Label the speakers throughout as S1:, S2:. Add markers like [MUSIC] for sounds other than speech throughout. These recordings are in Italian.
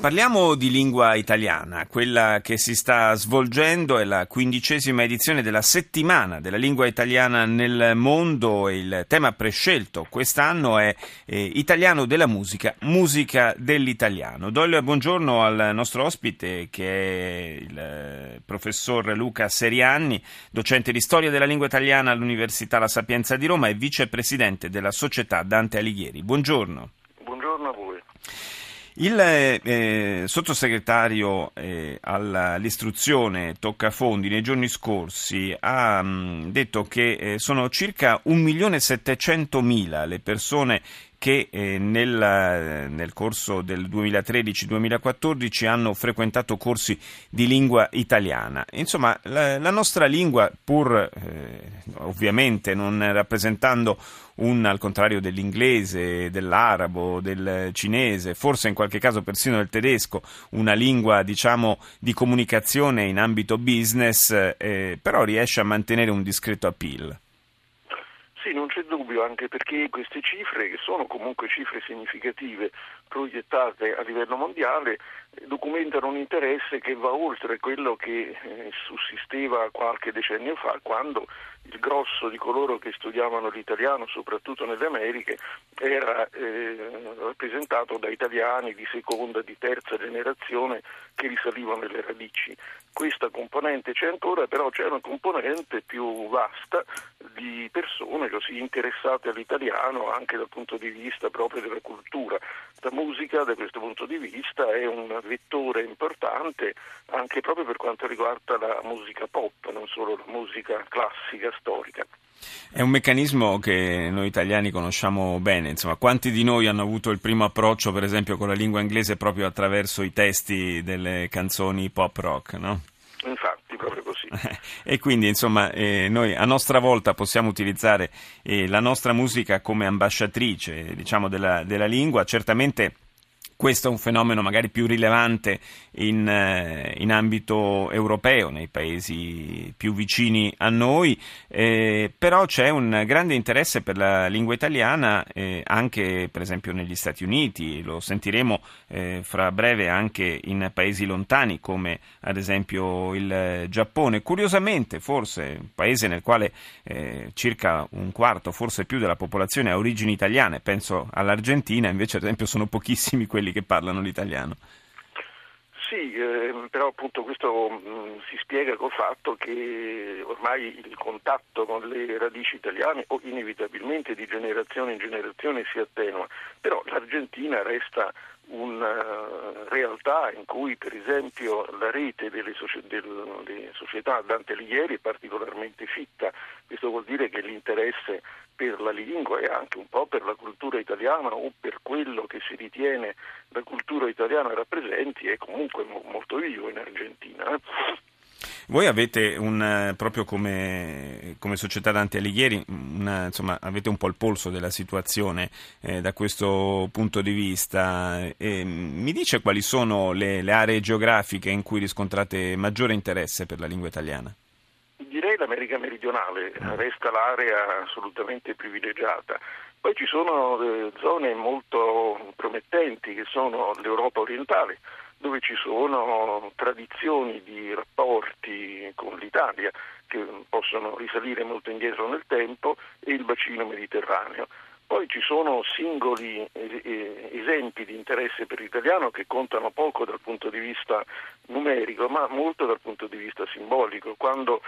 S1: Parliamo di lingua italiana, quella che si sta svolgendo è la quindicesima edizione della settimana della lingua italiana nel mondo e il tema prescelto quest'anno è eh, Italiano della musica, musica dell'italiano. Do il buongiorno al nostro ospite che è il eh, professor Luca Serianni, docente di storia della lingua italiana all'Università La Sapienza di Roma e vicepresidente della società Dante Alighieri. Buongiorno. Il eh, sottosegretario eh, all'istruzione Toccafondi nei giorni scorsi ha mh, detto che eh, sono circa 1.700.000 le persone che eh, nel, nel, corso del 2013-2014 hanno frequentato corsi di lingua italiana. Insomma, la, la nostra lingua, pur eh, ovviamente non rappresentando un, al contrario dell'inglese, dell'arabo, del cinese, forse in qualche caso persino del tedesco, una lingua diciamo di comunicazione in ambito business, eh, però riesce a mantenere un discreto appeal.
S2: Sì, non c'è dubbio, anche perché queste cifre, che sono comunque cifre significative proiettate a livello mondiale, documentano un interesse che va oltre quello che eh, sussisteva qualche decennio fa, quando il grosso di coloro che studiavano l'italiano, soprattutto nelle Americhe, era eh, rappresentato da italiani di seconda, di terza generazione che risalivano alle radici. Questa componente c'è ancora, però c'è una componente più vasta di persone così interessate all'italiano anche dal punto di vista proprio della cultura. La musica da questo punto di vista è un vettore importante anche proprio per quanto riguarda la musica pop, non solo la musica classica, storica.
S1: È un meccanismo che noi italiani conosciamo bene, insomma, quanti di noi hanno avuto il primo approccio, per esempio, con la lingua inglese proprio attraverso i testi delle canzoni pop rock, no?
S2: Infatti, proprio così. [LAUGHS]
S1: e quindi, insomma, eh, noi a nostra volta possiamo utilizzare eh, la nostra musica come ambasciatrice, diciamo, della, della lingua, certamente questo è un fenomeno magari più rilevante in, eh, in ambito europeo, nei paesi più vicini a noi, eh, però c'è un grande interesse per la lingua italiana eh, anche per esempio negli Stati Uniti, lo sentiremo eh, fra breve anche in paesi lontani come ad esempio il Giappone. Curiosamente, forse un paese nel quale eh, circa un quarto, forse più della popolazione ha origini italiane, penso all'Argentina, invece ad esempio sono pochissimi quelli quelli che parlano l'italiano.
S2: Sì, eh, però appunto questo mh, mm, si spiega col fatto che ormai il contatto con le radici italiane o inevitabilmente di generazione in generazione si attenua, però l'Argentina resta una realtà in cui per esempio la rete delle, soci- delle società Dante Alighieri è particolarmente fitta, questo vuol dire che l'interesse per la lingua e anche un po' per la cultura italiana o per quello che si ritiene la cultura italiana rappresenti è comunque mo- molto vivo in Argentina. Eh.
S1: Voi avete un, proprio come, come società Dante Alighieri, una, insomma, avete un po' il polso della situazione eh, da questo punto di vista. E, mi dice quali sono le, le aree geografiche in cui riscontrate maggiore interesse per la lingua italiana?
S2: Direi l'America meridionale, mm. resta l'area assolutamente privilegiata. Poi ci sono eh, zone molto promettenti che sono l'Europa orientale, dove ci sono tradizioni di rapporti con l'Italia che possono risalire molto indietro nel tempo e il bacino mediterraneo. Poi ci sono singoli esempi di interesse per l'italiano che contano poco dal punto di vista numerico, ma molto dal punto di vista simbolico. Quando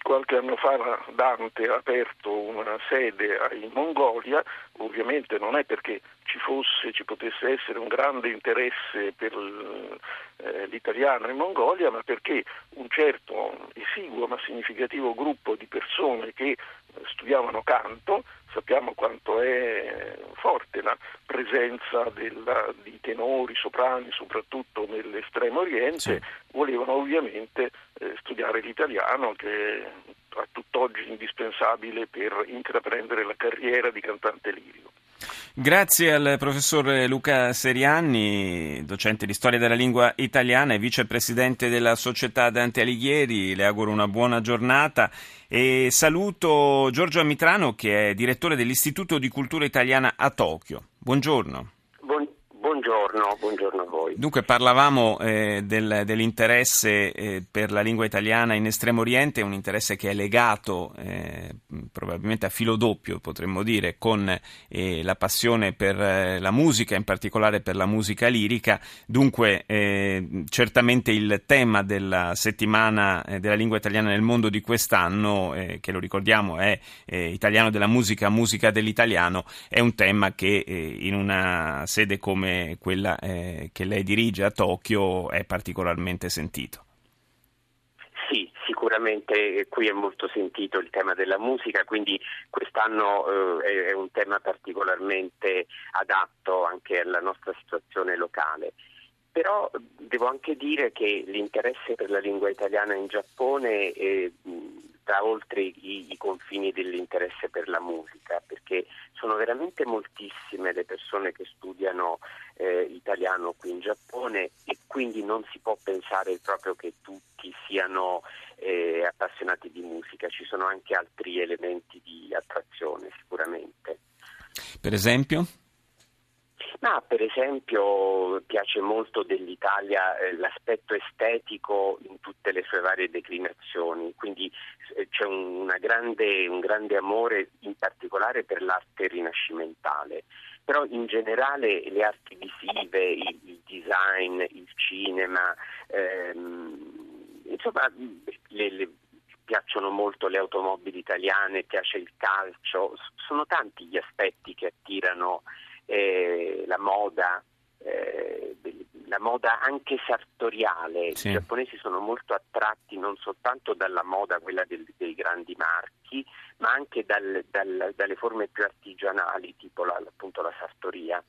S2: qualche anno fa Dante ha aperto una sede in Mongolia, ovviamente non è perché ci fosse, ci potesse essere un grande interesse per eh, l'italiano in Mongolia, ma perché un certo esiguo ma significativo gruppo di persone che studiavano canto sappiamo quanto è forte la presenza della, di tenori, soprani, soprattutto nell'estremo oriente, sì. volevano ovviamente eh, studiare l'italiano che è a tutt'oggi indispensabile per intraprendere la carriera di cantante lirico.
S1: Grazie al professor Luca Serianni, docente di storia della lingua italiana e vicepresidente della società Dante Alighieri. Le auguro una buona giornata e saluto Giorgio Amitrano che è direttore dell'Istituto di Cultura Italiana a Tokyo. Buongiorno.
S3: Buongiorno, buongiorno, a voi.
S1: Dunque parlavamo eh, del, dell'interesse eh, per la lingua italiana in Estremo Oriente, un interesse che è legato eh, probabilmente a filo doppio, potremmo dire, con eh, la passione per eh, la musica, in particolare per la musica lirica. Dunque eh, certamente il tema della settimana della lingua italiana nel mondo di quest'anno, che lo ricordiamo è Italiano della musica, musica dell'italiano, è un tema che in una sede come quella eh, che lei dirige a Tokyo è particolarmente sentito.
S3: Sì, sicuramente qui è molto sentito il tema della musica, quindi quest'anno eh, è un tema particolarmente adatto anche alla nostra situazione locale. Però devo anche dire che l'interesse per la lingua italiana in Giappone è, sta oltre i, i, confini dell'interesse per la musica, perché sono veramente moltissime le persone che studiano eh, italiano qui in Giappone e quindi non si può pensare proprio che tutti siano eh, appassionati di musica, ci sono anche altri elementi di attrazione sicuramente.
S1: Per esempio?
S3: Ma per esempio piace molto dell'Italia eh, l'aspetto estetico in tutte le sue varie declinazioni, quindi eh, c'è grande, un grande amore in particolare per l'arte rinascimentale, però in generale le arti visive, il, il design, il cinema, ehm, insomma le, le, piacciono molto le automobili italiane, piace il calcio, sono tanti gli aspetti che attirano eh, la moda, eh, la moda anche sartoriale. Sì. I giapponesi sono molto attratti non soltanto dalla moda, quella del, dei grandi marchi, ma anche dal, dal, dalle forme più artigianali, tipo la, appunto la sartoria.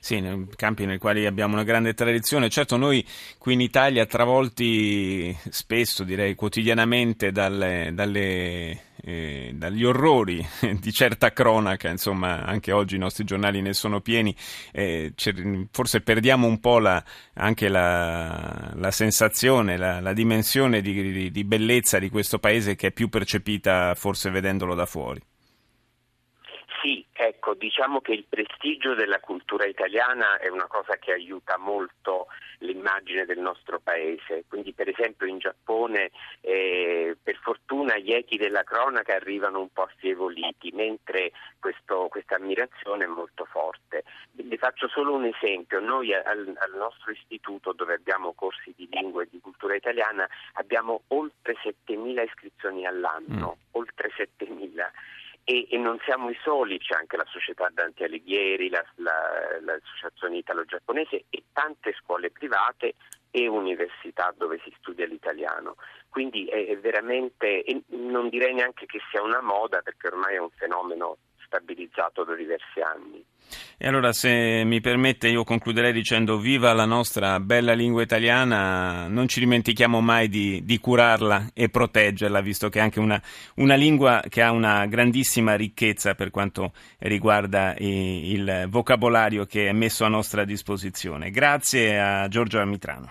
S1: Sì, campi nei quali abbiamo una grande tradizione. Certo, noi qui in Italia, travolti spesso, direi quotidianamente, dalle, dalle eh, dagli orrori [LAUGHS] di certa cronaca, insomma anche oggi i nostri giornali ne sono pieni, eh, forse perdiamo un po' la, anche la, la sensazione, la, la dimensione di, di, di bellezza di questo paese che è più percepita forse vedendolo da fuori.
S3: Ecco, diciamo che il prestigio della cultura italiana è una cosa che aiuta molto l'immagine del nostro paese. Quindi per esempio in Giappone eh, per fortuna gli echi della cronaca arrivano un po' affievoliti, mentre questa ammirazione è molto forte. Vi faccio solo un esempio, noi al, al nostro istituto dove abbiamo corsi di lingua e di cultura italiana abbiamo oltre 7.000 iscrizioni all'anno, mm. oltre 7.000 e, e, non siamo i soli, c'è anche la società Dante Alighieri, la, la, l'associazione italo-giapponese e tante scuole private e università dove si studia l'italiano. Quindi è, è veramente, non direi neanche che sia una moda perché ormai è un fenomeno stabilizzato da diversi anni.
S1: E allora, se mi permette, io concluderei dicendo viva la nostra bella lingua italiana, non ci dimentichiamo mai di, di curarla e proteggerla, visto che è anche una, una, lingua che ha una grandissima ricchezza per quanto riguarda il vocabolario che è messo a nostra disposizione. Grazie a Giorgio Amitrano.